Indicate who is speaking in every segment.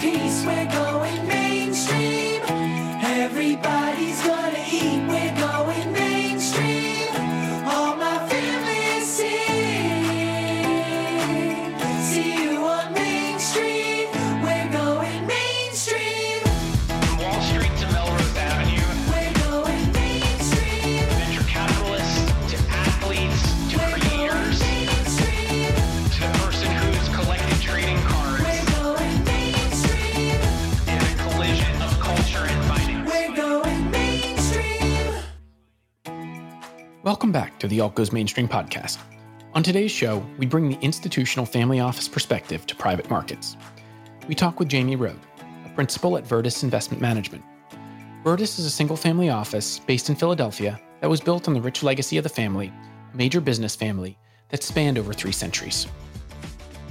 Speaker 1: piece. We're going
Speaker 2: Welcome back to the Alt Goes Mainstream podcast. On today's show, we bring the institutional family office perspective to private markets. We talk with Jamie Rhode, a principal at Verdis Investment Management. Verdis is a single family office based in Philadelphia that was built on the rich legacy of the family, a major business family that spanned over three centuries.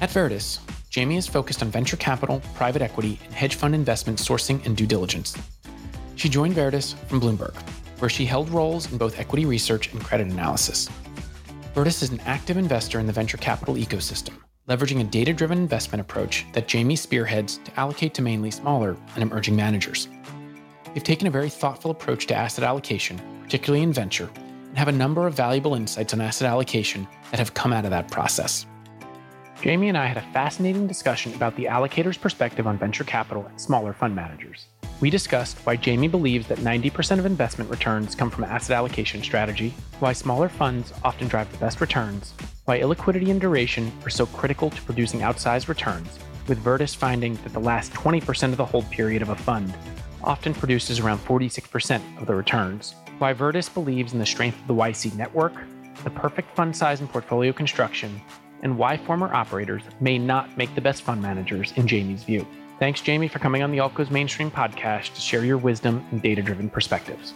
Speaker 2: At Verdis, Jamie is focused on venture capital, private equity, and hedge fund investment sourcing and due diligence. She joined Verdis from Bloomberg, where she held roles in both equity research and credit analysis. Verdis is an active investor in the venture capital ecosystem, leveraging a data driven investment approach that Jamie spearheads to allocate to mainly smaller and emerging managers. They've taken a very thoughtful approach to asset allocation, particularly in venture, and have a number of valuable insights on asset allocation that have come out of that process. Jamie and I had a fascinating discussion about the allocator's perspective on venture capital and smaller fund managers. We discussed why Jamie believes that 90% of investment returns come from asset allocation strategy, why smaller funds often drive the best returns, why illiquidity and duration are so critical to producing outsized returns, with Verdis finding that the last 20% of the hold period of a fund often produces around 46% of the returns, why Verdis believes in the strength of the YC network, the perfect fund size and portfolio construction, and why former operators may not make the best fund managers in Jamie's view. Thanks, Jamie, for coming on the Alt Goes Mainstream podcast to share your wisdom and data driven perspectives.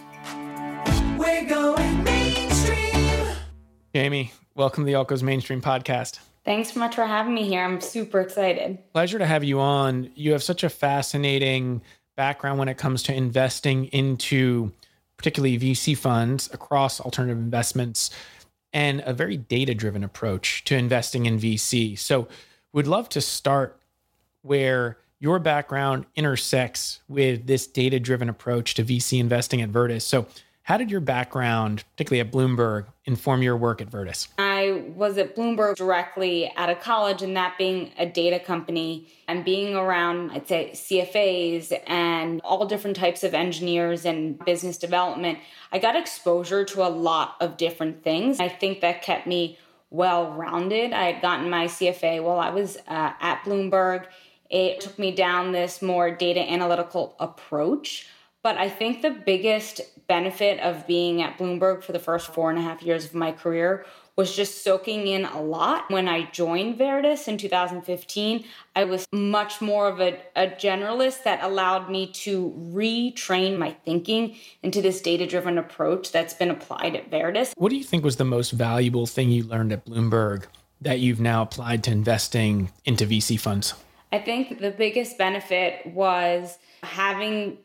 Speaker 1: We're going mainstream.
Speaker 2: Jamie, welcome to the Alt Goes Mainstream podcast.
Speaker 3: Thanks so much for having me here. I'm super excited.
Speaker 2: Pleasure to have you on. You have such a fascinating background when it comes to investing into particularly VC funds across alternative investments and a very data driven approach to investing in VC. So, we'd love to start where your background intersects with this data driven approach to VC investing at Verdis. So, how did your background, particularly at Bloomberg, inform your work at Verdis?
Speaker 3: I was at Bloomberg directly out of college, and that being a data company and being around, I'd say, CFAs and all different types of engineers and business development, I got exposure to a lot of different things. I think that kept me well rounded. I had gotten my CFA while I was uh, at Bloomberg. It took me down this more data analytical approach. But I think the biggest benefit of being at Bloomberg for the first four and a half years of my career was just soaking in a lot. When I joined Verdis in 2015, I was much more of a, a generalist that allowed me to retrain my thinking into this data driven approach that's been applied at Verdis.
Speaker 2: What do you think was the most valuable thing you learned at Bloomberg that you've now applied to investing into VC funds?
Speaker 3: I think the biggest benefit was having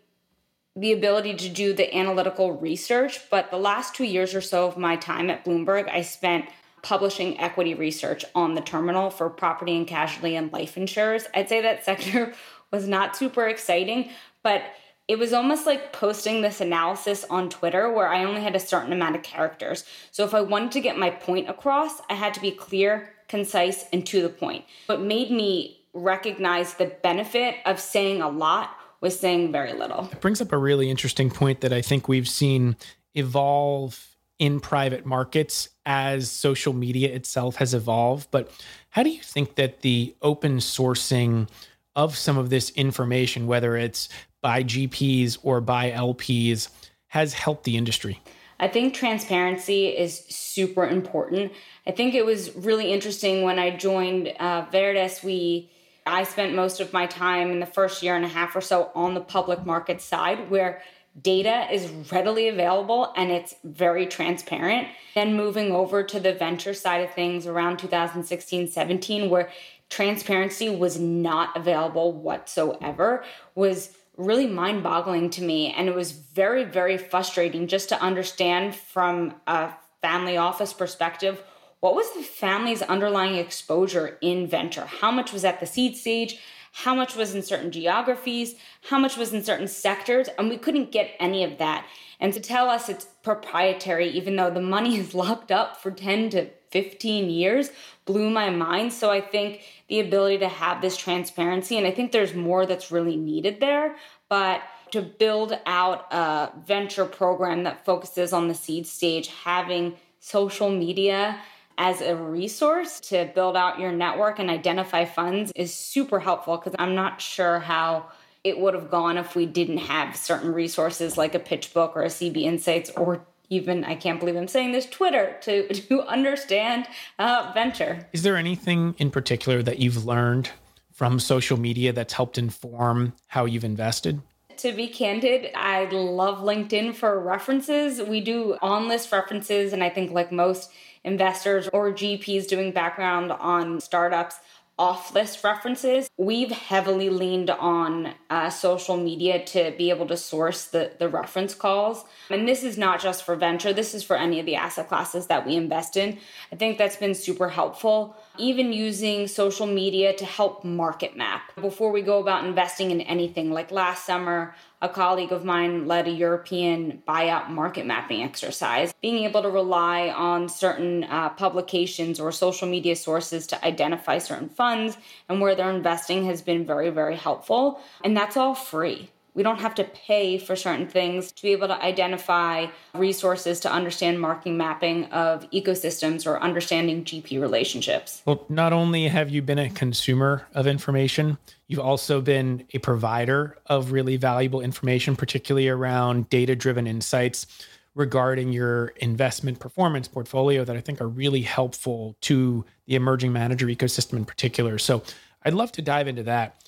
Speaker 3: the ability to do the analytical research. But the last two years or so of my time at Bloomberg, I spent publishing equity research on the terminal for property and casualty and life insurers. I'd say that sector was not super exciting, but it was almost like posting this analysis on Twitter where I only had a certain amount of characters. So if I wanted to get my point across, I had to be clear, concise, and to the point. What made me recognize the benefit of saying a lot was saying very little.
Speaker 2: It brings up a really interesting point that I think we've seen evolve in private markets as social media itself has evolved. But how do you think that the open sourcing of some of this information, whether it's by GPs or by LPs, has helped the industry?
Speaker 3: I think transparency is super important. I think it was really interesting when I joined uh, Verdis. We I spent most of my time in the first year and a half or so on the public market side where data is readily available and it's very transparent. Then moving over to the venture side of things around 2016 17, where transparency was not available whatsoever, was really mind boggling to me. And it was very, very frustrating just to understand from a family office perspective what was the family's underlying exposure in venture? How much was at the seed stage? how much was in certain geographies, how much was in certain sectors, and we couldn't get any of that. And to tell us it's proprietary, even though the money is locked up for 10 to 15 years, blew my mind. So I think the ability to have this transparency, and I think there's more that's really needed there, but to build out a venture program that focuses on the seed stage, having social media as a resource to build out your network and identify funds is super helpful because I'm not sure how it would have gone if we didn't have certain resources like a pitch book or a CB Insights or even I can't believe I'm saying this Twitter to to understand uh, venture.
Speaker 2: Is there anything in particular that you've learned from social media that's helped inform how you've invested?
Speaker 3: To be candid, I love LinkedIn for references. We do on list references, and I think, like most investors or GPs doing background on startups, off list references. We've heavily leaned on uh, social media to be able to source the, the reference calls. And this is not just for venture, this is for any of the asset classes that we invest in. I think that's been super helpful. Even using social media to help market map before we go about investing in anything. Like last summer, a colleague of mine led a European buyout market mapping exercise. Being able to rely on certain uh, publications or social media sources to identify certain funds and where they're investing has been very, very helpful. And that's all free. We don't have to pay for certain things to be able to identify resources to understand marking mapping of ecosystems or understanding GP relationships.
Speaker 2: Well, not only have you been a consumer of information, you've also been a provider of really valuable information, particularly around data driven insights regarding your investment performance portfolio that I think are really helpful to the emerging manager ecosystem in particular. So I'd love to dive into that.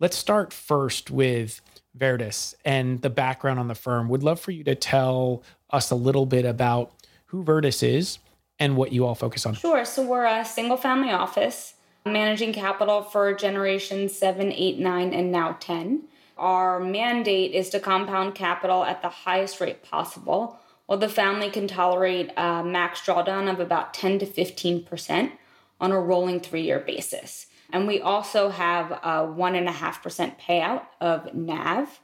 Speaker 2: Let's start first with Verdis and the background on the firm. Would love for you to tell us a little bit about who Verdis is and what you all focus on.
Speaker 3: Sure. So we're a single family office managing capital for generations seven, eight, nine, and now 10. Our mandate is to compound capital at the highest rate possible, while the family can tolerate a max drawdown of about 10 to 15% on a rolling three year basis. And we also have a 1.5% payout of NAV.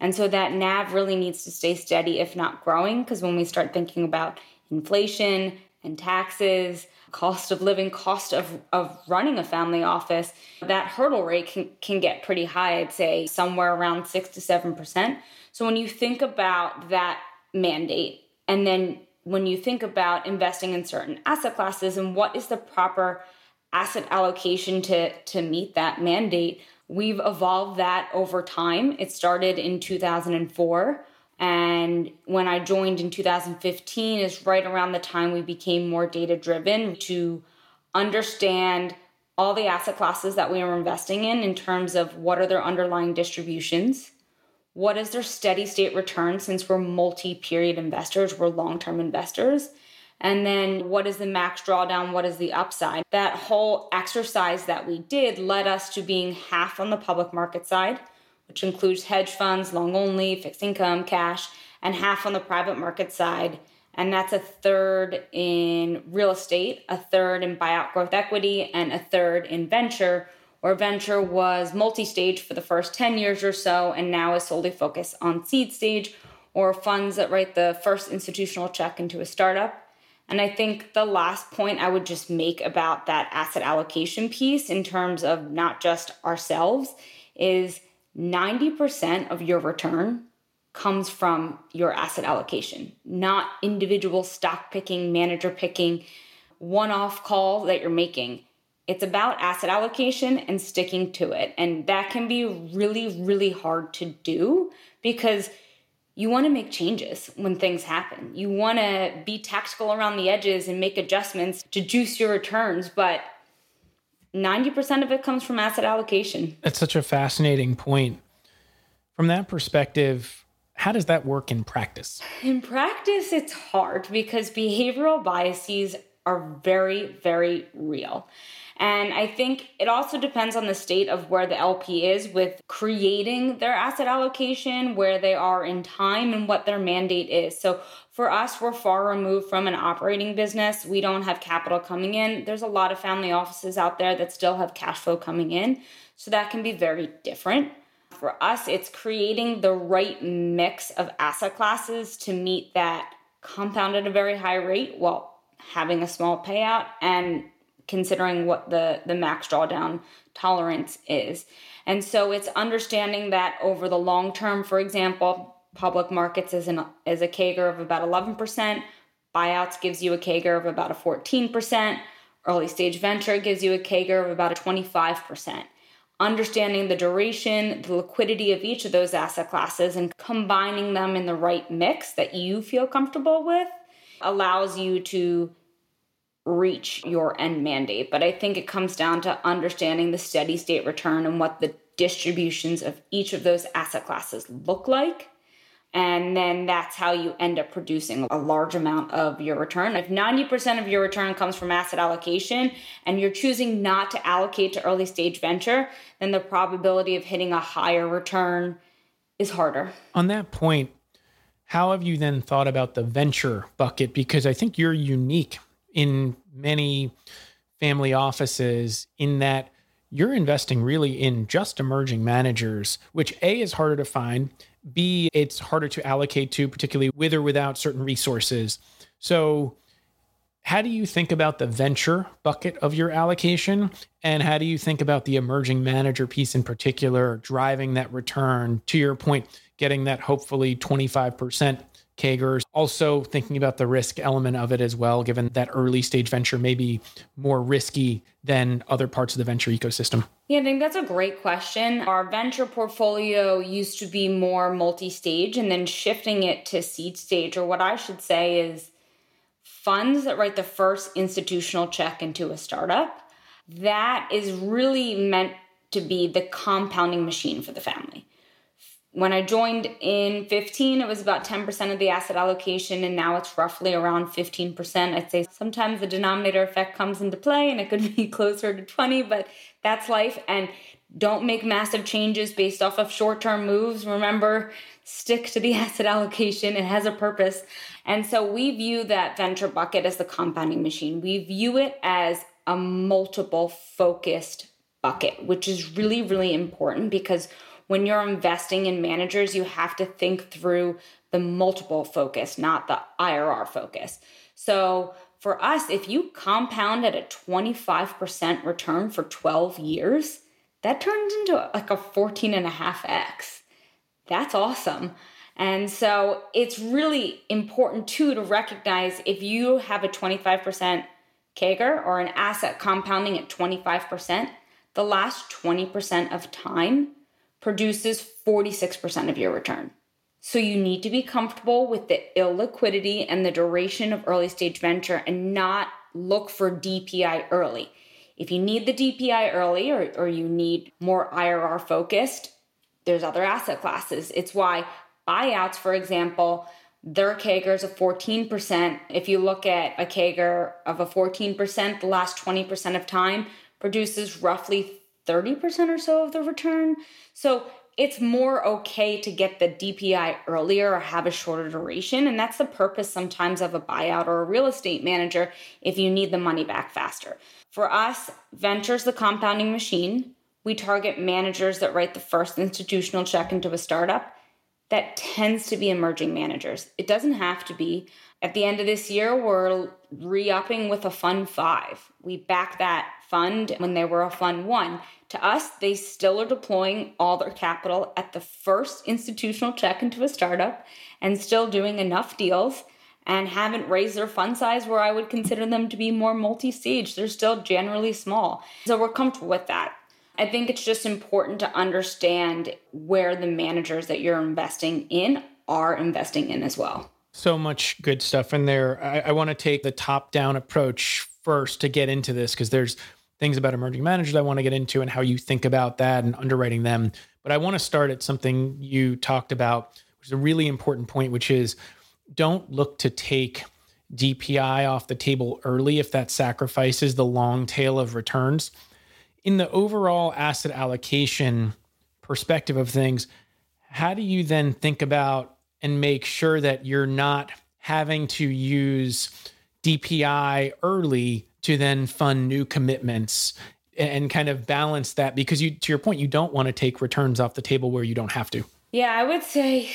Speaker 3: And so that NAV really needs to stay steady, if not growing, because when we start thinking about inflation and taxes, cost of living, cost of, of running a family office, that hurdle rate can, can get pretty high, I'd say somewhere around six to 7%. So when you think about that mandate, and then when you think about investing in certain asset classes and what is the proper asset allocation to to meet that mandate. We've evolved that over time. It started in 2004 and when I joined in 2015 is right around the time we became more data driven to understand all the asset classes that we are investing in in terms of what are their underlying distributions what is their steady state return since we're multi period investors, we're long term investors, and then what is the max drawdown? What is the upside? That whole exercise that we did led us to being half on the public market side, which includes hedge funds, long only, fixed income, cash, and half on the private market side. And that's a third in real estate, a third in buyout growth equity, and a third in venture, where venture was multi stage for the first 10 years or so, and now is solely focused on seed stage or funds that write the first institutional check into a startup. And I think the last point I would just make about that asset allocation piece in terms of not just ourselves is 90% of your return comes from your asset allocation, not individual stock picking, manager picking, one off call that you're making. It's about asset allocation and sticking to it. And that can be really, really hard to do because you want to make changes when things happen. You want to be tactical around the edges and make adjustments to juice your returns, but 90% of it comes from asset allocation.
Speaker 2: That's such a fascinating point. From that perspective, how does that work in practice?
Speaker 3: In practice, it's hard because behavioral biases are very, very real. And I think it also depends on the state of where the LP is with creating their asset allocation, where they are in time, and what their mandate is. So for us, we're far removed from an operating business. We don't have capital coming in. There's a lot of family offices out there that still have cash flow coming in. So that can be very different. For us, it's creating the right mix of asset classes to meet that compound at a very high rate while having a small payout and considering what the the max drawdown tolerance is. And so it's understanding that over the long term, for example, public markets is an is a CAGR of about 11%, buyouts gives you a CAGR of about a 14%, early stage venture gives you a CAGR of about a 25%. Understanding the duration, the liquidity of each of those asset classes and combining them in the right mix that you feel comfortable with allows you to reach your end mandate. But I think it comes down to understanding the steady state return and what the distributions of each of those asset classes look like. And then that's how you end up producing a large amount of your return. If 90% of your return comes from asset allocation and you're choosing not to allocate to early stage venture, then the probability of hitting a higher return is harder.
Speaker 2: On that point, how have you then thought about the venture bucket? Because I think you're unique in many family offices in that you're investing really in just emerging managers, which A is harder to find, B it's harder to allocate to, particularly with or without certain resources. So, how do you think about the venture bucket of your allocation? And how do you think about the emerging manager piece in particular, driving that return to your point, getting that hopefully 25% CAGRs. Also thinking about the risk element of it as well, given that early stage venture may be more risky than other parts of the venture ecosystem.
Speaker 3: Yeah, I think that's a great question. Our venture portfolio used to be more multi stage and then shifting it to seed stage, or what I should say is funds that write the first institutional check into a startup. That is really meant to be the compounding machine for the family when I joined in 15, it was about 10% of the asset allocation, and now it's roughly around 15%. I'd say sometimes the denominator effect comes into play and it could be closer to 20, but that's life. And don't make massive changes based off of short term moves. Remember, stick to the asset allocation, it has a purpose. And so we view that venture bucket as the compounding machine. We view it as a multiple focused bucket, which is really, really important because when you're investing in managers, you have to think through the multiple focus, not the IRR focus. So for us, if you compound at a 25% return for 12 years, that turns into like a 14 and a half X. That's awesome. And so it's really important too to recognize if you have a 25% CAGR or an asset compounding at 25%, the last 20% of time produces 46% of your return. So you need to be comfortable with the illiquidity and the duration of early stage venture and not look for DPI early. If you need the DPI early or, or you need more IRR focused, there's other asset classes. It's why buyouts, for example, their CAGR is a 14%. If you look at a CAGR of a 14%, the last 20% of time produces roughly 30% or so of the return. So it's more okay to get the DPI earlier or have a shorter duration. And that's the purpose sometimes of a buyout or a real estate manager if you need the money back faster. For us, venture's the compounding machine. We target managers that write the first institutional check into a startup. That tends to be emerging managers. It doesn't have to be. At the end of this year, we're re upping with a fund five. We back that fund when they were a fund one. To us, they still are deploying all their capital at the first institutional check into a startup and still doing enough deals and haven't raised their fund size where I would consider them to be more multi stage. They're still generally small. So we're comfortable with that. I think it's just important to understand where the managers that you're investing in are investing in as well.
Speaker 2: So much good stuff in there. I, I want to take the top down approach first to get into this because there's things about emerging managers I want to get into and how you think about that and underwriting them. But I want to start at something you talked about, which is a really important point, which is don't look to take DPI off the table early if that sacrifices the long tail of returns. In the overall asset allocation perspective of things, how do you then think about and make sure that you're not having to use DPI early to then fund new commitments and kind of balance that because you to your point you don't want to take returns off the table where you don't have to.
Speaker 3: Yeah, I would say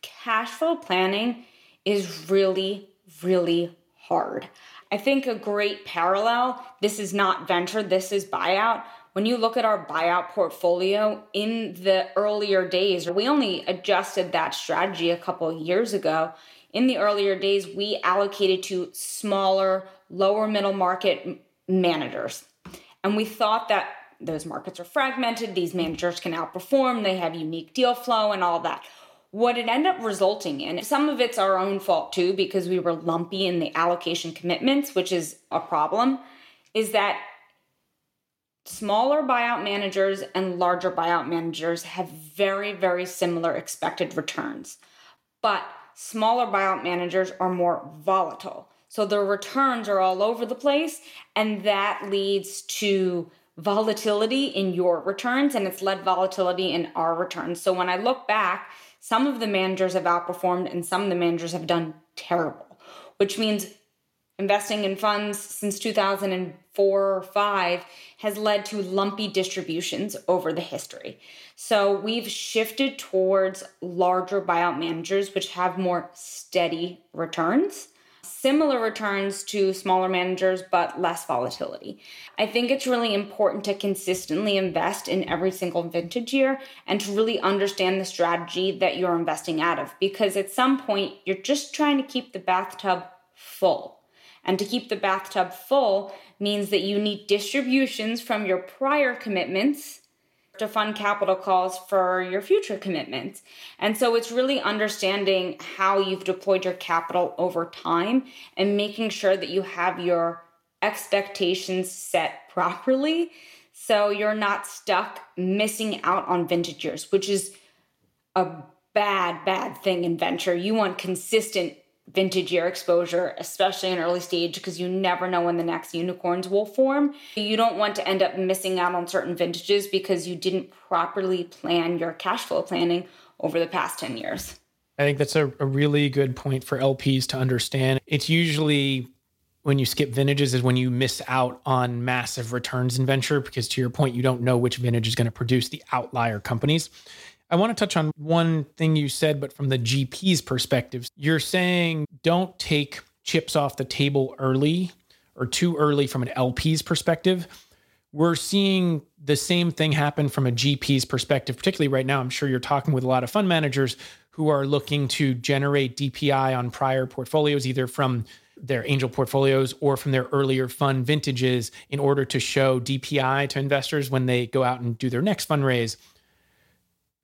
Speaker 3: cash flow planning is really really hard. I think a great parallel, this is not venture, this is buyout. When you look at our buyout portfolio in the earlier days, we only adjusted that strategy a couple years ago. In the earlier days, we allocated to smaller, lower middle market managers. And we thought that those markets are fragmented, these managers can outperform, they have unique deal flow and all that. What it ended up resulting in, some of it's our own fault too, because we were lumpy in the allocation commitments, which is a problem, is that smaller buyout managers and larger buyout managers have very, very similar expected returns. But smaller buyout managers are more volatile. So their returns are all over the place, and that leads to volatility in your returns, and it's led volatility in our returns. So when I look back, some of the managers have outperformed, and some of the managers have done terrible, which means investing in funds since 2004 or 5 has led to lumpy distributions over the history. So we've shifted towards larger buyout managers which have more steady returns similar returns to smaller managers, but less volatility. I think it's really important to consistently invest in every single vintage year and to really understand the strategy that you're investing out of because at some point you're just trying to keep the bathtub full. And to keep the bathtub full means that you need distributions from your prior commitments to fund capital calls for your future commitments. And so it's really understanding how you've deployed your capital over time and making sure that you have your expectations set properly so you're not stuck missing out on vintage years, which is a bad, bad thing in venture. You want consistent vintage year exposure, especially in early stage, because you never know when the next unicorns will form. You don't want to end up missing out on certain vintages because you didn't properly plan your cash flow planning over the past 10 years.
Speaker 2: I think that's a, a really good point for LPs to understand. It's usually when you skip vintages is when you miss out on massive returns in venture because to your point you don't know which vintage is going to produce the outlier companies I want to touch on one thing you said, but from the GP's perspective. You're saying don't take chips off the table early or too early from an LP's perspective. We're seeing the same thing happen from a GP's perspective, particularly right now. I'm sure you're talking with a lot of fund managers who are looking to generate DPI on prior portfolios, either from their angel portfolios or from their earlier fund vintages in order to show DPI to investors when they go out and do their next fundraise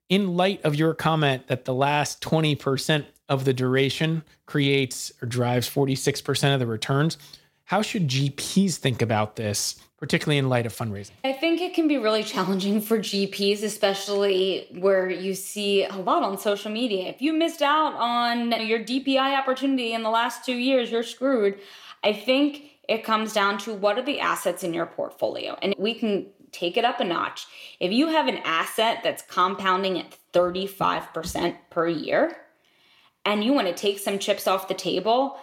Speaker 2: in light of your comment that the last 20% of the duration creates or drives 46% of the returns, how should GPs think about this, particularly in light of fundraising?
Speaker 3: I think it can be really challenging for GPs, especially where you see a lot on social media. If you missed out on your DPI opportunity in the last two years, you're screwed. I think it comes down to what are the assets in your portfolio? And we can take it up a notch. If you have an asset that's compounding at 35% per year and you want to take some chips off the table,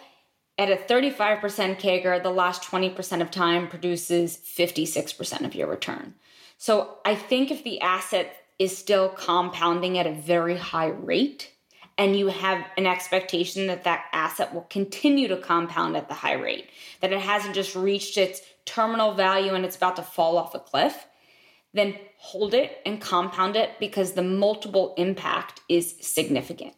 Speaker 3: at a 35% CAGR, the last 20% of time produces 56% of your return. So I think if the asset is still compounding at a very high rate, and you have an expectation that that asset will continue to compound at the high rate, that it hasn't just reached its terminal value and it's about to fall off a cliff, then hold it and compound it because the multiple impact is significant.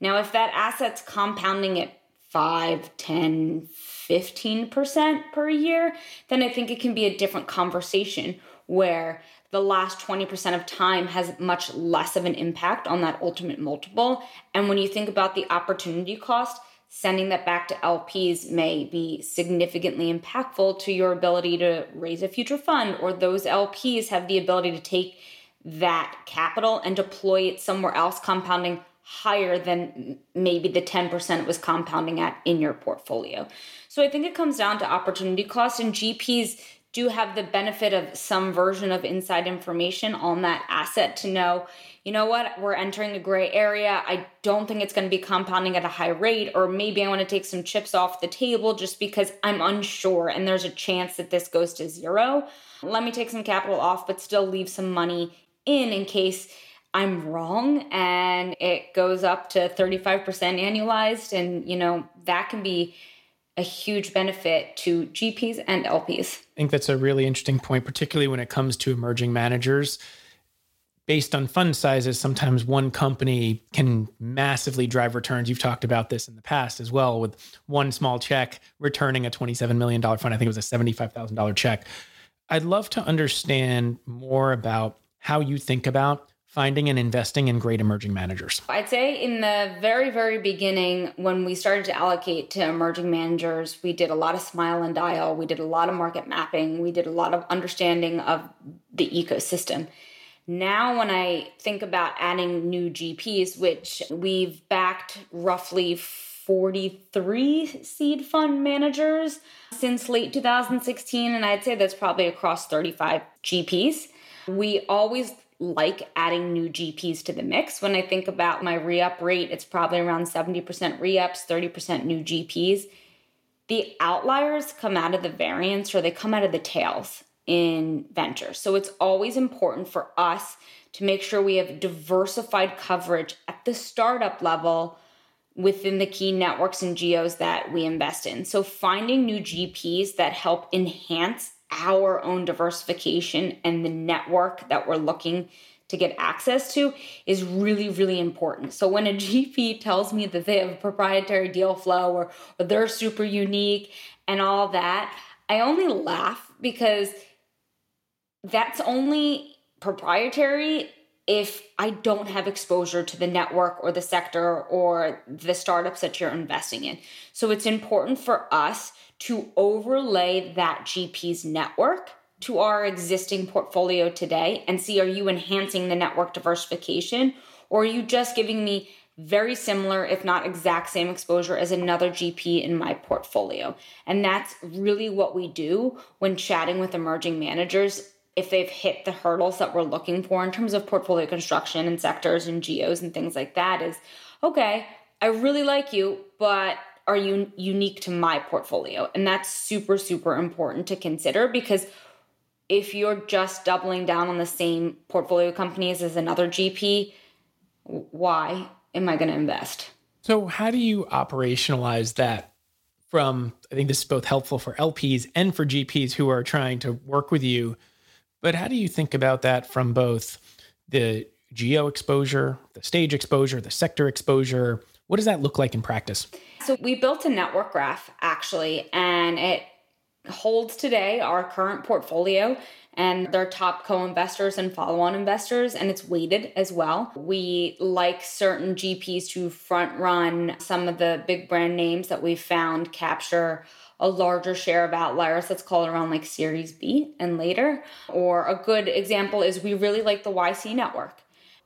Speaker 3: Now, if that asset's compounding at 5, 10, 15% per year, then I think it can be a different conversation where the last 20% of time has much less of an impact on that ultimate multiple. And when you think about the opportunity cost, sending that back to LPs may be significantly impactful to your ability to raise a future fund, or those LPs have the ability to take that capital and deploy it somewhere else, compounding higher than maybe the 10% it was compounding at in your portfolio. So I think it comes down to opportunity cost, and GPs do have the benefit of some version of inside information on that asset to know, you know what, we're entering a gray area. I don't think it's going to be compounding at a high rate, or maybe I want to take some chips off the table just because I'm unsure and there's a chance that this goes to zero. Let me take some capital off, but still leave some money in in case I'm wrong and it goes up to 35% annualized. And, you know, that can be a huge benefit to GPs and LPs.
Speaker 2: I think that's a really interesting point, particularly when it comes to emerging managers. Based on fund sizes, sometimes one company can massively drive returns. You've talked about this in the past as well, with one small check returning a $27 million fund. I think it was a $75,000 check. I'd love to understand more about how you think about finding and investing in great emerging managers?
Speaker 3: I'd say in the very, very beginning, when we started to allocate to emerging managers, we did a lot of smile and dial. We did a lot of market mapping. We did a lot of understanding of the ecosystem. Now, when I think about adding new GPs, which we've backed roughly 43 seed fund managers since late 2016, and I'd say that's probably across 35 GPs. We always like adding new GPs to the mix. When I think about my re up rate, it's probably around 70% re ups, 30% new GPs. The outliers come out of the variance or they come out of the tails in venture. So it's always important for us to make sure we have diversified coverage at the startup level within the key networks and geos that we invest in. So finding new GPs that help enhance our own diversification and the network that we're looking to get access to is really, really important. So when a GP tells me that they have a proprietary deal flow or, or they're super unique and all that, I only laugh because that's only proprietary if I don't have exposure to the network or the sector or the startups that you're investing in. So it's important for us to overlay that GP's network to our existing portfolio today and see are you enhancing the network diversification or are you just giving me very similar, if not exact same exposure as another GP in my portfolio. And that's really what we do when chatting with emerging managers if they've hit the hurdles that we're looking for in terms of portfolio construction and sectors and geos and things like that is okay, I really like you, but are you unique to my portfolio? And that's super, super important to consider because if you're just doubling down on the same portfolio companies as another GP, why am I going to invest?
Speaker 2: So, how do you operationalize that from? I think this is both helpful for LPs and for GPs who are trying to work with you. But how do you think about that from both the geo exposure, the stage exposure, the sector exposure? What does that look like in practice?
Speaker 3: So we built a network graph actually, and it holds today our current portfolio and their top co-investors and follow-on investors and it's weighted as well. We like certain gps to front run some of the big brand names that we've found capture a larger share of outliers let's call it around like series b and later. Or a good example is we really like the yc network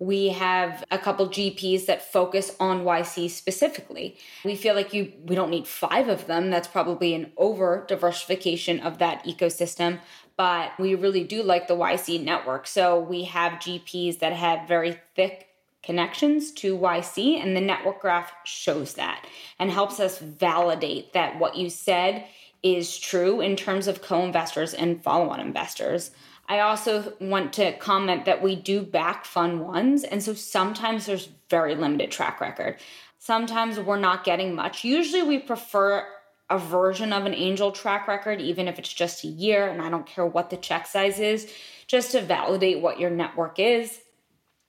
Speaker 3: we have a couple GPs that focus on YC specifically. We feel like you we don't need 5 of them. That's probably an over diversification of that ecosystem, but we really do like the YC network. So we have GPs that have very thick connections to YC, and the network graph shows that and helps us validate that what you said is true in terms of co investors and follow on investors. I also want to comment that we do back fund ones. And so sometimes there's very limited track record. Sometimes we're not getting much. Usually we prefer a version of an angel track record, even if it's just a year, and I don't care what the check size is, just to validate what your network is.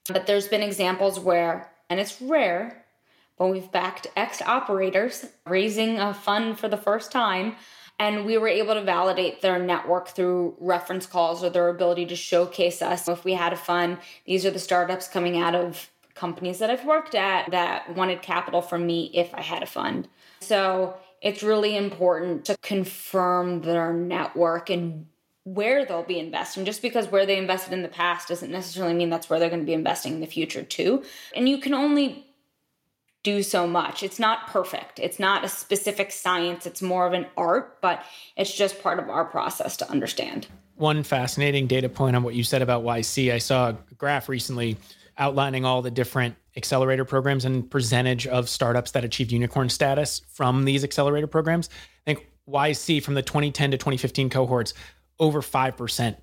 Speaker 3: But there's been examples where, and it's rare, but we've backed ex operators raising a fund for the first time and we were able to validate their network through reference calls or their ability to showcase us. If we had a fund, these are the startups coming out of companies that I've worked at that wanted capital from me if I had a fund. So it's really important to confirm their network and where they'll be investing. Just because where they invested in the past doesn't necessarily mean that's where they're going to be investing in the future too. And you can only do so much. It's not perfect. It's not a specific science. It's more of an art, but it's just part of our process to understand.
Speaker 2: One fascinating data point on what you said about YC, I saw a graph recently outlining all the different accelerator programs and percentage of startups that achieved unicorn status from these accelerator programs. I think YC from the 2010 to 2015 cohorts, over 5%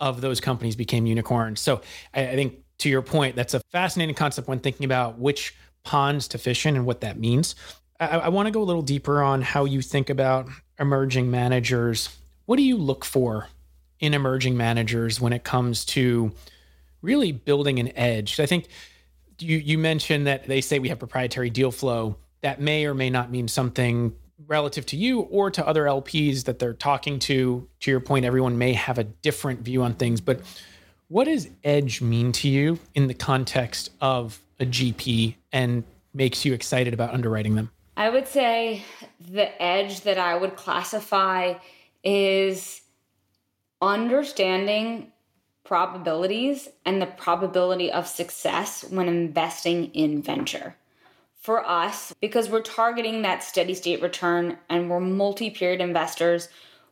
Speaker 2: of those companies became unicorns. So I, I think to your point, that's a fascinating concept when thinking about which ponds to fish in and what that means. I, I want to go a little deeper on how you think about emerging managers. What do you look for in emerging managers when it comes to really building an edge? I think you you mentioned that they say we have proprietary deal flow. That may or may not mean something relative to you or to other LPs that they're talking to. To your point, everyone may have a different view on things, but what does edge mean to you in the context of a GP and makes you excited about underwriting them?
Speaker 3: I would say the edge that I would classify is understanding probabilities and the probability of success when investing in venture. For us, because we're targeting that steady state return and we're multi period investors,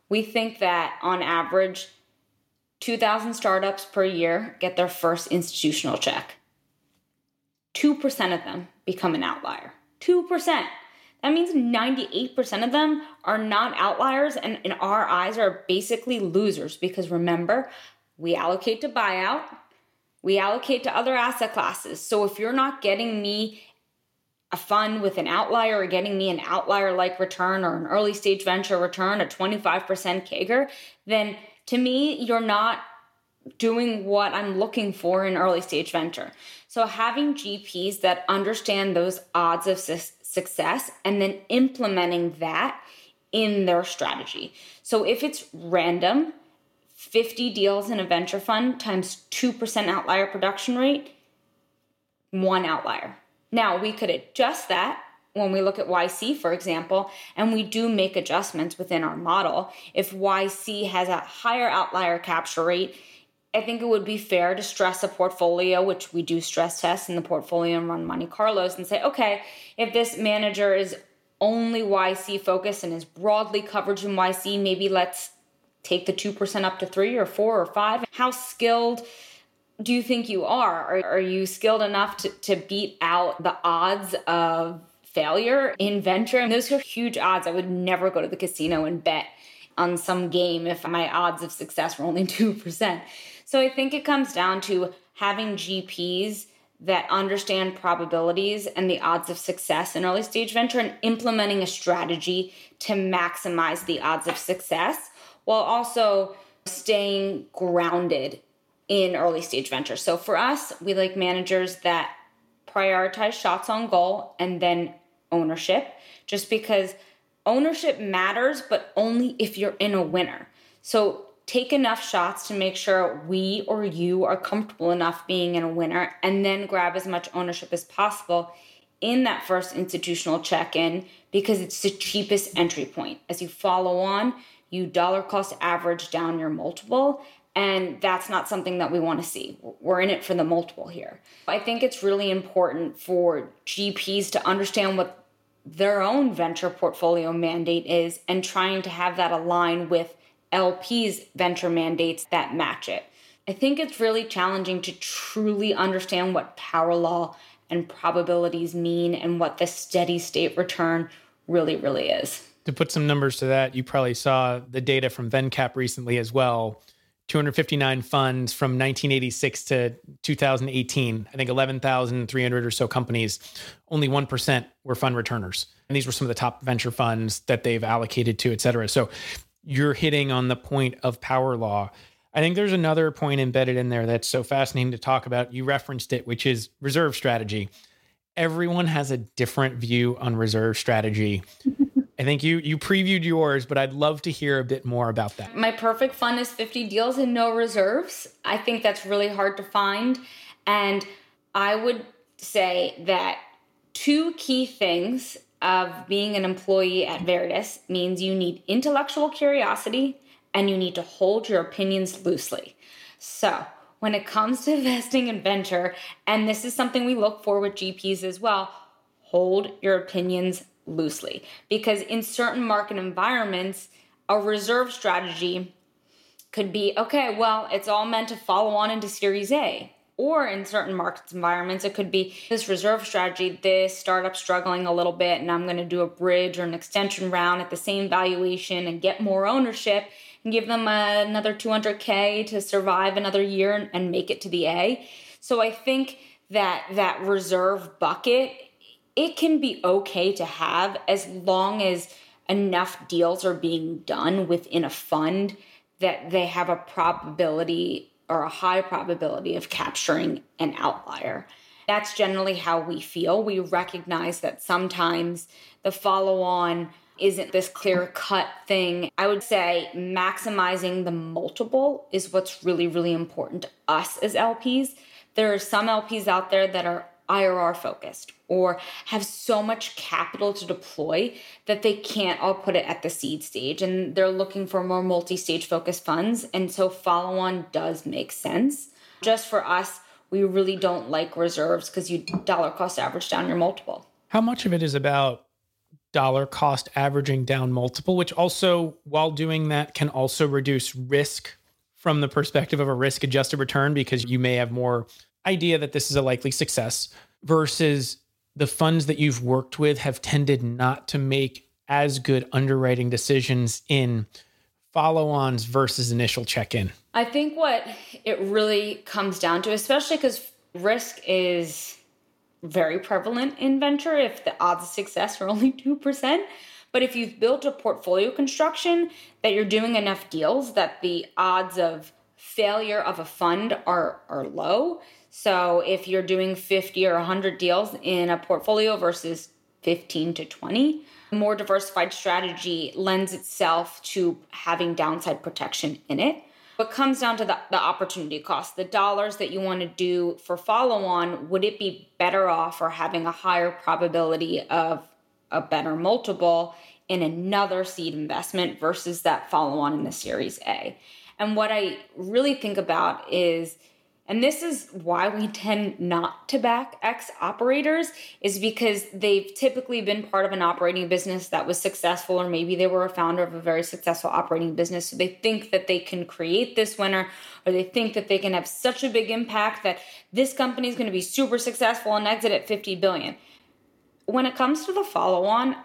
Speaker 3: we think that on average, 2,000 startups per year get their first institutional check. 2% of them become an outlier. 2%. That means 98% of them are not outliers and in our eyes are basically losers because remember, we allocate to buyout, we allocate to other asset classes. So if you're not getting me a fund with an outlier or getting me an outlier like return or an early stage venture return, a 25% CAGR, then to me, you're not doing what I'm looking for in early stage venture. So having GPs that understand those odds of su- success and then implementing that in their strategy. So if it's random, 50 deals in a venture fund times 2% outlier production rate, one outlier. Now we could adjust that when we look at YC, for example, and we do make adjustments within our model. If YC has a higher outlier capture rate, I think it would be fair to stress a portfolio, which we do stress test in the portfolio and run Monte Carlos, and say, okay, if this manager is only YC focused and is broadly coverage in YC, maybe let's take the 2% up to three or four or five. How skilled do you think you are? Are, are you skilled enough to, to beat out the odds of failure in venture? And those are huge odds. I would never go to the casino and bet on some game if my odds of success were only 2%. So I think it comes down to having GPs that understand probabilities and the odds of success in early stage venture and implementing a strategy to maximize the odds of success while also staying grounded in early stage venture. So for us, we like managers that prioritize shots on goal and then ownership just because ownership matters but only if you're in a winner. So take enough shots to make sure we or you are comfortable enough being in a winner and then grab as much ownership as possible in that first institutional check-in because it's the cheapest entry point. As you follow on you dollar cost average down your multiple and that's not something that we want to see. We're in it for the multiple here. I think it's really important for gps to understand what their own venture portfolio mandate is and trying to have that align with LP's venture mandates that match it. I think it's really challenging to truly understand what power law and probabilities mean and what the steady state return really, really is.
Speaker 2: To put some numbers to that, you probably saw the data from VenCap recently as well. 259 funds from 1986 to 2018. I think 11,300 or so companies. Only 1% were fund returners. And these were some of the top venture funds that they've allocated to, et cetera. So you're hitting on the point of power law. I think there's another point embedded in there that's so fascinating to talk about. You referenced it, which is reserve strategy. Everyone has a different view on reserve strategy. I think you you previewed yours, but I'd love to hear a bit more about that.
Speaker 3: My perfect fund is 50 deals and no reserves. I think that's really hard to find. And I would say that two key things of being an employee at Verdis means you need intellectual curiosity and you need to hold your opinions loosely. So, when it comes to investing in venture, and this is something we look for with GPs as well, hold your opinions loosely because in certain market environments, a reserve strategy could be okay, well, it's all meant to follow on into Series A. Or in certain markets environments, it could be this reserve strategy, this startup struggling a little bit, and I'm going to do a bridge or an extension round at the same valuation and get more ownership and give them another 200K to survive another year and, and make it to the A. So I think that that reserve bucket, it can be okay to have as long as enough deals are being done within a fund that they have a probability or a high probability of capturing an outlier. That's generally how we feel. We recognize that sometimes the follow on isn't this clear cut thing. I would say maximizing the multiple is what's really, really important to us as LPs. There are some LPs out there that are IRR focused or have so much capital to deploy that they can't all put it at the seed stage and they're looking for more multi stage focused funds. And so follow on does make sense. Just for us, we really don't like reserves because you dollar cost average down your multiple.
Speaker 2: How much of it is about dollar cost averaging down multiple, which also, while doing that, can also reduce risk from the perspective of a risk adjusted return because you may have more idea that this is a likely success versus the funds that you've worked with have tended not to make as good underwriting decisions in follow ons versus initial check in?
Speaker 3: I think what it really comes down to, especially because risk is very prevalent in venture, if the odds of success are only 2%. But if you've built a portfolio construction that you're doing enough deals that the odds of failure of a fund are, are low, so if you're doing 50 or 100 deals in a portfolio versus 15 to 20, a more diversified strategy lends itself to having downside protection in it. What comes down to the, the opportunity cost, the dollars that you want to do for follow on, would it be better off or having a higher probability of a better multiple in another seed investment versus that follow on in the Series A? And what I really think about is and this is why we tend not to back ex operators, is because they've typically been part of an operating business that was successful, or maybe they were a founder of a very successful operating business. So they think that they can create this winner, or they think that they can have such a big impact that this company is going to be super successful and exit at 50 billion. When it comes to the follow on,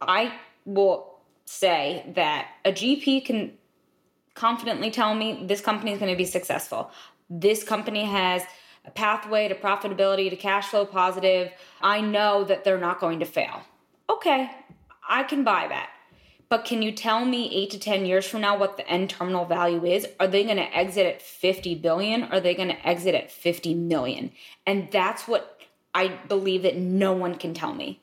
Speaker 3: I will say that a GP can confidently tell me this company is going to be successful this company has a pathway to profitability, to cash flow positive. I know that they're not going to fail. Okay, I can buy that. But can you tell me eight to 10 years from now what the end terminal value is? Are they going to exit at 50 billion? Are they going to exit at 50 million? And that's what I believe that no one can tell me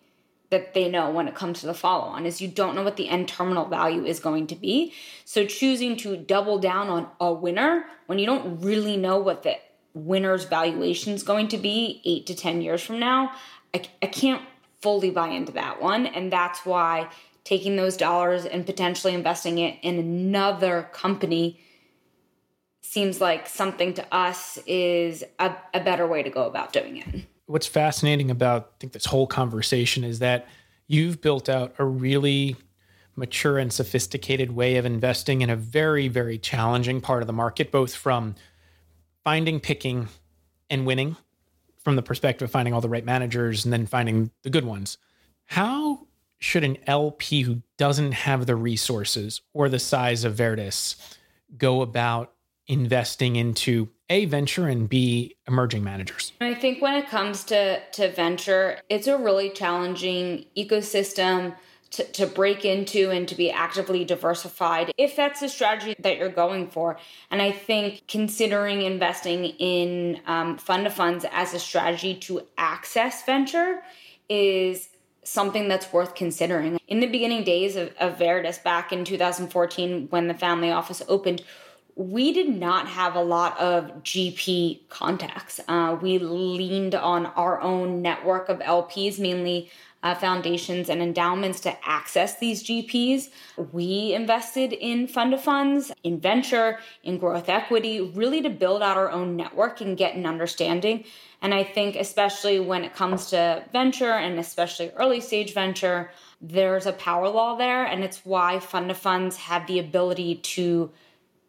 Speaker 3: that they know when it comes to the follow on is you don't know what the end terminal value is going to be. So choosing to double down on a winner when you don't really know what the winner's valuation is going to be 8 to 10 years from now, I, I can't fully buy into that one and that's why taking those dollars and potentially investing it in another company seems like something to us is a, a better way to go about doing it
Speaker 2: what's fascinating about I think this whole conversation is that you've built out a really mature and sophisticated way of investing in a very very challenging part of the market both from finding picking and winning from the perspective of finding all the right managers and then finding the good ones. How should an lp who doesn't have the resources or the size of verdis go about investing into a venture and b emerging managers?
Speaker 3: I think when it comes to to venture it's a really challenging ecosystem to, to break into and to be actively diversified if that's the strategy that you're going for. And i think considering investing in um, fund of funds as a strategy to access venture is something that's worth considering. In the beginning days of, of verdis back in 2014 when the family office opened we did not have a lot of GP contacts. Uh, we leaned on our own network of LPs, mainly uh, foundations and endowments, to access these GPs. We invested in fund of funds, in venture, in growth equity, really to build out our own network and get an understanding. And I think, especially when it comes to venture and especially early stage venture, there's a power law there. And it's why fund of funds have the ability to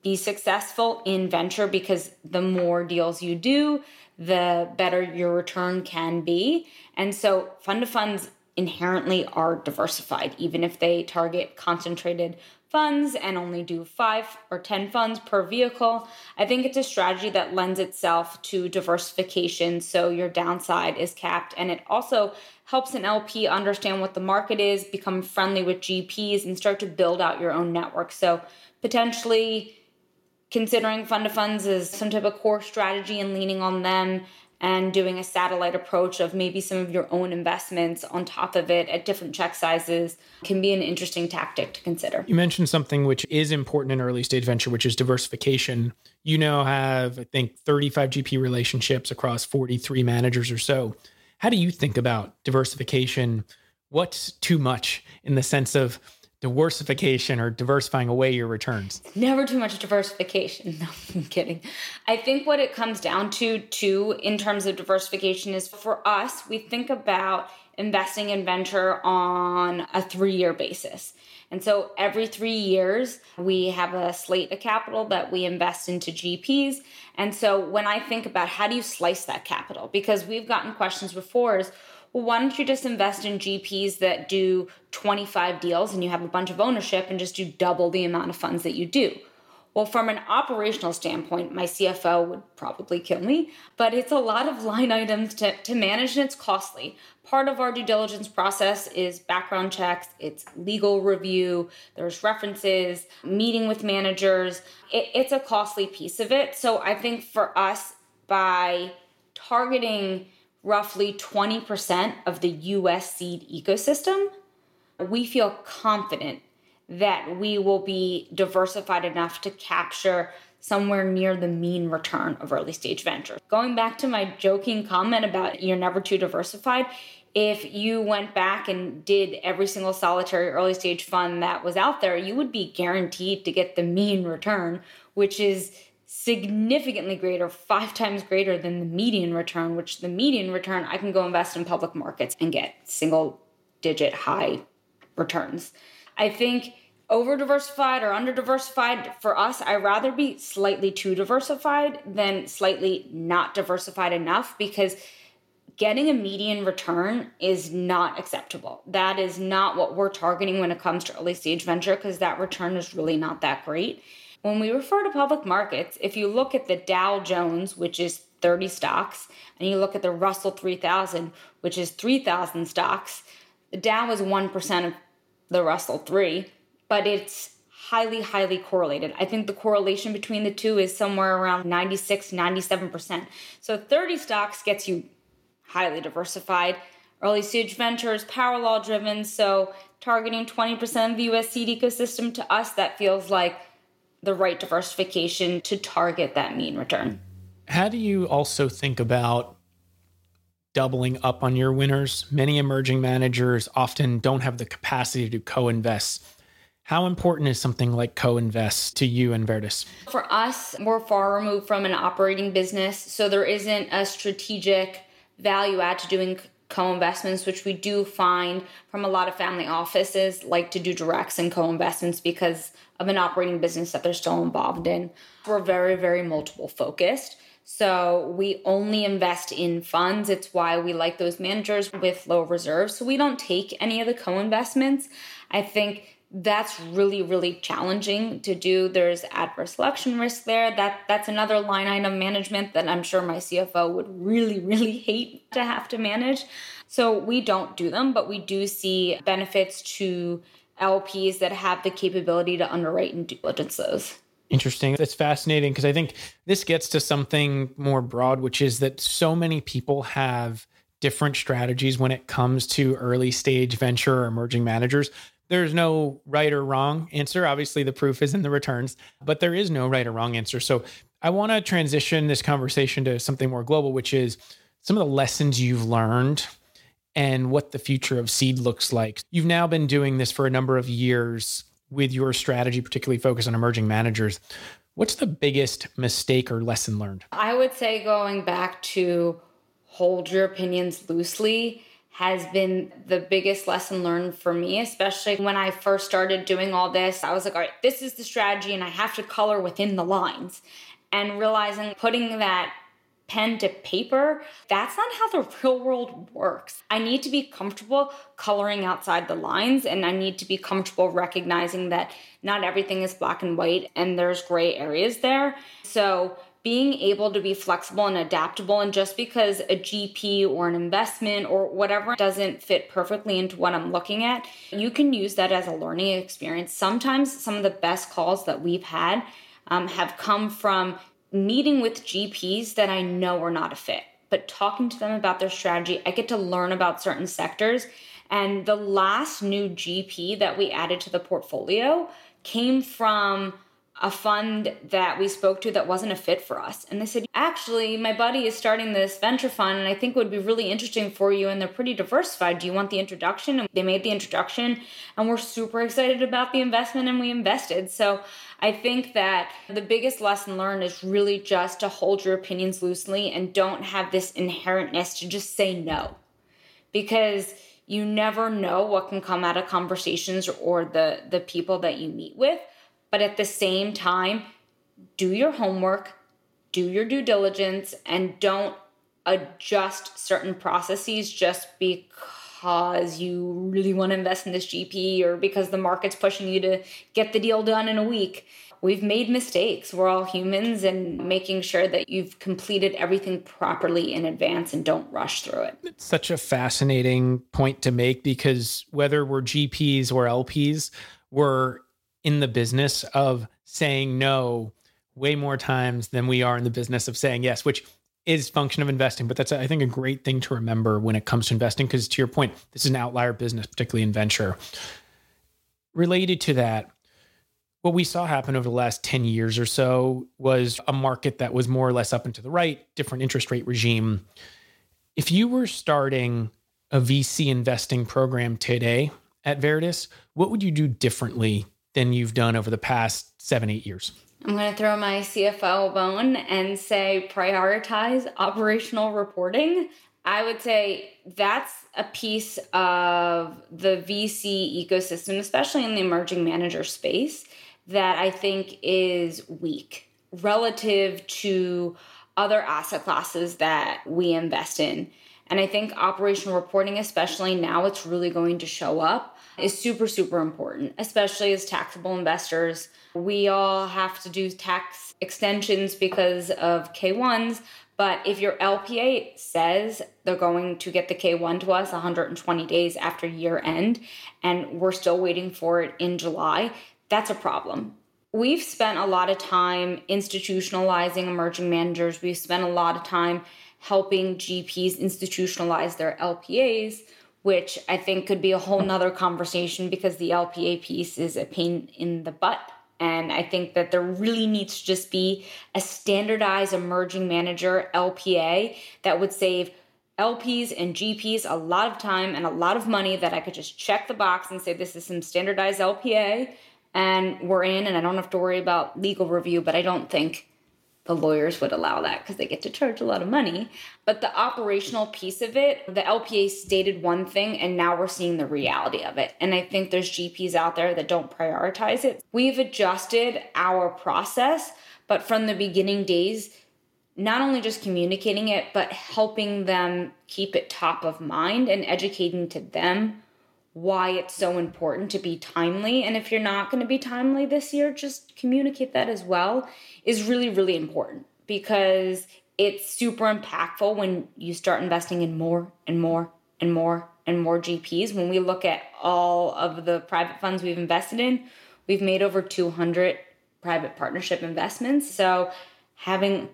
Speaker 3: be successful in venture because the more deals you do, the better your return can be. And so fund of funds inherently are diversified, even if they target concentrated funds and only do five or 10 funds per vehicle. I think it's a strategy that lends itself to diversification so your downside is capped. And it also helps an LP understand what the market is, become friendly with GPs, and start to build out your own network. So potentially, considering fund of funds as some type of core strategy and leaning on them and doing a satellite approach of maybe some of your own investments on top of it at different check sizes can be an interesting tactic to consider.
Speaker 2: You mentioned something which is important in early stage venture, which is diversification. You now have, I think, 35 GP relationships across 43 managers or so. How do you think about diversification? What's too much in the sense of diversification or diversifying away your returns?
Speaker 3: Never too much diversification. No, I'm kidding. I think what it comes down to, too, in terms of diversification, is for us, we think about investing in venture on a three year basis. And so every three years, we have a slate of capital that we invest into GPs. And so when I think about how do you slice that capital, because we've gotten questions before is, well, why don't you just invest in GPs that do 25 deals and you have a bunch of ownership and just do double the amount of funds that you do? Well, from an operational standpoint, my CFO would probably kill me, but it's a lot of line items to, to manage and it's costly. Part of our due diligence process is background checks, it's legal review, there's references, meeting with managers. It, it's a costly piece of it. So I think for us, by targeting roughly 20% of the US seed ecosystem, we feel confident that we will be diversified enough to capture somewhere near the mean return of early stage venture. Going back to my joking comment about you're never too diversified, if you went back and did every single solitary early stage fund that was out there, you would be guaranteed to get the mean return, which is significantly greater, five times greater than the median return, which the median return, I can go invest in public markets and get single digit high returns. I think over diversified or under diversified for us, I rather be slightly too diversified than slightly not diversified enough because getting a median return is not acceptable. That is not what we're targeting when it comes to early stage venture because that return is really not that great. When we refer to public markets, if you look at the Dow Jones, which is 30 stocks, and you look at the Russell 3000, which is 3,000 stocks, the Dow is 1% of the Russell 3, but it's highly, highly correlated. I think the correlation between the two is somewhere around 96, 97%. So 30 stocks gets you highly diversified. Early stage ventures, power law driven. So targeting 20% of the US seed ecosystem to us, that feels like the right diversification to target that mean return.
Speaker 2: How do you also think about doubling up on your winners? Many emerging managers often don't have the capacity to co invest. How important is something like co invest to you and Verdis?
Speaker 3: For us, we're far removed from an operating business, so there isn't a strategic value add to doing co-investments which we do find from a lot of family offices like to do directs and co-investments because of an operating business that they're still involved in. We're very very multiple focused. So we only invest in funds. It's why we like those managers with low reserves. So we don't take any of the co-investments. I think that's really really challenging to do. There's adverse selection risk there. That that's another line item management that i'm sure my cfo would really really hate to have to manage. So we don't do them but we do see benefits to lps that have the capability to underwrite and diligence those
Speaker 2: Interesting. That's fascinating because I think this gets to something more broad, which is that so many people have different strategies when it comes to early stage venture or emerging managers there's no right or wrong answer. Obviously, the proof is in the returns, but there is no right or wrong answer. So I want to transition this conversation to something more global, which is some of the lessons you've learned and what the future of seed looks like. You've now been doing this for a number of years with your strategy, particularly focused on emerging managers. What's the biggest mistake or lesson learned?
Speaker 3: I would say going back to hold your opinions loosely has been the biggest lesson learned for me, especially when I first started doing all this. I was like, all right, this is the strategy, and I have to color within the lines. And realizing putting that pen to paper, that's not how the real world works. I need to be comfortable coloring outside the lines, and I need to be comfortable recognizing that not everything is black and white and there's gray areas there. So, being able to be flexible and adaptable, and just because a GP or an investment or whatever doesn't fit perfectly into what I'm looking at, you can use that as a learning experience. Sometimes some of the best calls that we've had um, have come from meeting with GPs that I know are not a fit, but talking to them about their strategy, I get to learn about certain sectors. And the last new GP that we added to the portfolio came from a fund that we spoke to that wasn't a fit for us. And they said, actually, my buddy is starting this venture fund and I think would be really interesting for you. And they're pretty diversified. Do you want the introduction? And they made the introduction and we're super excited about the investment and we invested. So I think that the biggest lesson learned is really just to hold your opinions loosely and don't have this inherentness to just say no. Because you never know what can come out of conversations or the the people that you meet with but at the same time, do your homework, do your due diligence, and don't adjust certain processes just because you really want to invest in this GP or because the market's pushing you to get the deal done in a week. We've made mistakes. We're all humans, and making sure that you've completed everything properly in advance and don't rush through it.
Speaker 2: It's such a fascinating point to make because whether we're GPs or LPs, we're in the business of saying no way more times than we are in the business of saying yes, which is function of investing. But that's I think a great thing to remember when it comes to investing, because to your point, this is an outlier business, particularly in venture. Related to that, what we saw happen over the last 10 years or so was a market that was more or less up and to the right, different interest rate regime. If you were starting a VC investing program today at Verdis, what would you do differently than you've done over the past seven, eight years?
Speaker 3: I'm going to throw my CFO bone and say prioritize operational reporting. I would say that's a piece of the VC ecosystem, especially in the emerging manager space, that I think is weak relative to other asset classes that we invest in. And I think operational reporting, especially now, it's really going to show up is super, super important, especially as taxable investors. We all have to do tax extensions because of K1s, but if your LPA says they're going to get the K1 to us 120 days after year end, and we're still waiting for it in July, that's a problem. We've spent a lot of time institutionalizing emerging managers. We've spent a lot of time helping GPs institutionalize their LPAs which I think could be a whole nother conversation because the LPA piece is a pain in the butt. And I think that there really needs to just be a standardized emerging manager LPA that would save LPs and GPs a lot of time and a lot of money that I could just check the box and say, this is some standardized LPA and we're in, and I don't have to worry about legal review. But I don't think the lawyers would allow that because they get to charge a lot of money. But the operational piece of it, the LPA stated one thing, and now we're seeing the reality of it. And I think there's GPs out there that don't prioritize it. We've adjusted our process, but from the beginning days, not only just communicating it, but helping them keep it top of mind and educating to them why it's so important to be timely. And if you're not going to be timely this year, just communicate that as well is really, really important because it's super impactful when you start investing in more and more and more and more GPs. When we look at all of the private funds we've invested in, we've made over 200 private partnership investments. So having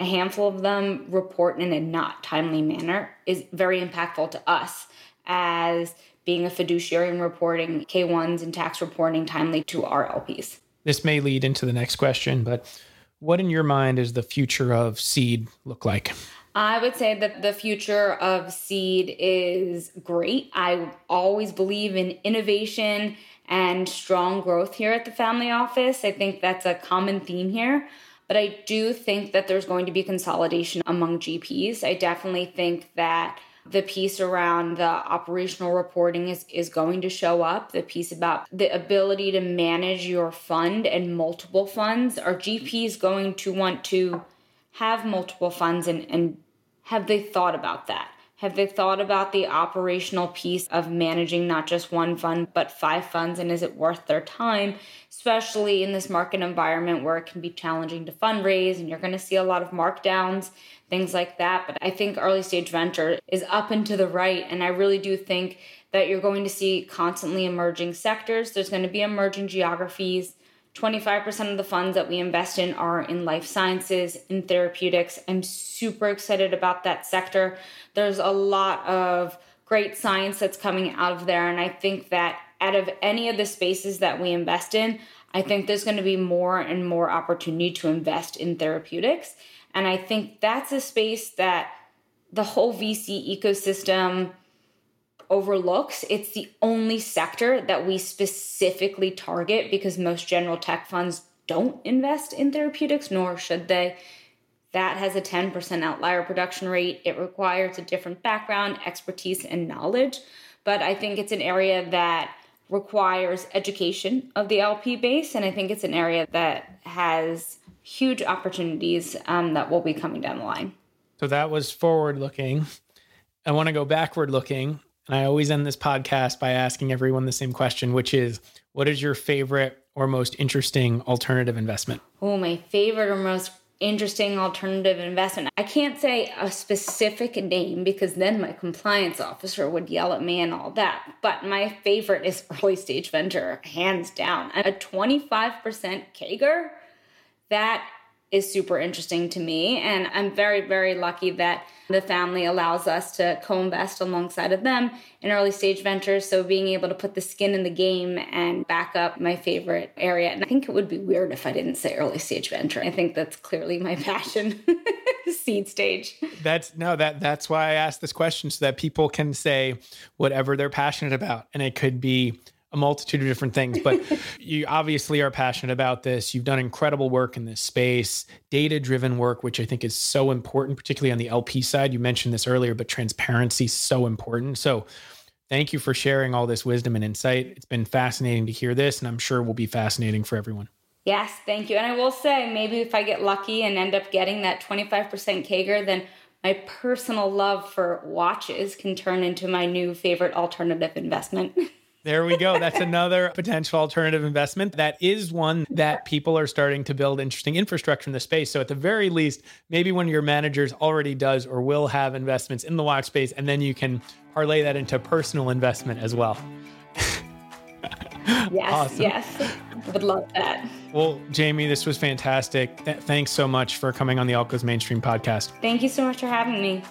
Speaker 3: a handful of them report in a not timely manner is very impactful to us as being a fiduciary and reporting K1s and tax reporting timely to our LPs.
Speaker 2: This may lead into the next question, but what in your mind is the future of seed look like?
Speaker 3: I would say that the future of seed is great. I always believe in innovation and strong growth here at the family office. I think that's a common theme here. But I do think that there's going to be consolidation among GPs. I definitely think that the piece around the operational reporting is, is going to show up. The piece about the ability to manage your fund and multiple funds. Are GPs going to want to have multiple funds and, and have they thought about that? Have they thought about the operational piece of managing not just one fund, but five funds? And is it worth their time, especially in this market environment where it can be challenging to fundraise and you're going to see a lot of markdowns, things like that? But I think early stage venture is up and to the right. And I really do think that you're going to see constantly emerging sectors. There's going to be emerging geographies. 25% of the funds that we invest in are in life sciences, in therapeutics. I'm super excited about that sector. There's a lot of great science that's coming out of there. And I think that out of any of the spaces that we invest in, I think there's going to be more and more opportunity to invest in therapeutics. And I think that's a space that the whole VC ecosystem overlooks. It's the only sector that we specifically target because most general tech funds don't invest in therapeutics, nor should they. That has a 10% outlier production rate. It requires a different background, expertise, and knowledge. But I think it's an area that requires education of the LP base. And I think it's an area that has huge opportunities um, that will be coming down the line.
Speaker 2: So that was forward looking. I want to go backward looking. And I always end this podcast by asking everyone the same question, which is what is your favorite or most interesting alternative investment?
Speaker 3: Oh, my favorite or most interesting alternative investment. I can't say a specific name because then my compliance officer would yell at me and all that. But my favorite is early stage venture, hands down. A 25% CAGR, that is super interesting to me. And I'm very, very lucky that the family allows us to co invest alongside of them in early stage ventures. So being able to put the skin in the game and back up my favorite area. And I think it would be weird if I didn't say early stage venture. I think that's clearly my passion. seed stage.
Speaker 2: That's no, that that's why I asked this question so that people can say whatever they're passionate about. And it could be a multitude of different things, but you obviously are passionate about this. You've done incredible work in this space, data driven work, which I think is so important, particularly on the LP side. You mentioned this earlier, but transparency is so important. So, thank you for sharing all this wisdom and insight. It's been fascinating to hear this, and I'm sure will be fascinating for everyone.
Speaker 3: Yes, thank you. And I will say, maybe if I get lucky and end up getting that 25% CAGR, then my personal love for watches can turn into my new favorite alternative investment.
Speaker 2: There we go. That's another potential alternative investment. That is one that people are starting to build interesting infrastructure in the space. So, at the very least, maybe one of your managers already does or will have investments in the watch space, and then you can parlay that into personal investment as well.
Speaker 3: yes, awesome. yes. Would love that.
Speaker 2: Well, Jamie, this was fantastic. Th- thanks so much for coming on the Alt Goes Mainstream podcast.
Speaker 3: Thank you so much for having me.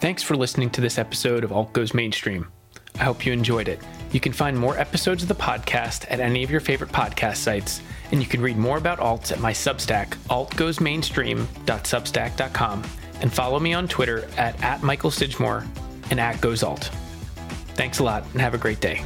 Speaker 2: Thanks for listening to this episode of Alt Goes Mainstream. I hope you enjoyed it. You can find more episodes of the podcast at any of your favorite podcast sites, and you can read more about alts at my Substack, altgoesmainstream.substack.com, and follow me on Twitter at, at Michael Sidgmore and at GoesAlt. Thanks a lot and have a great day.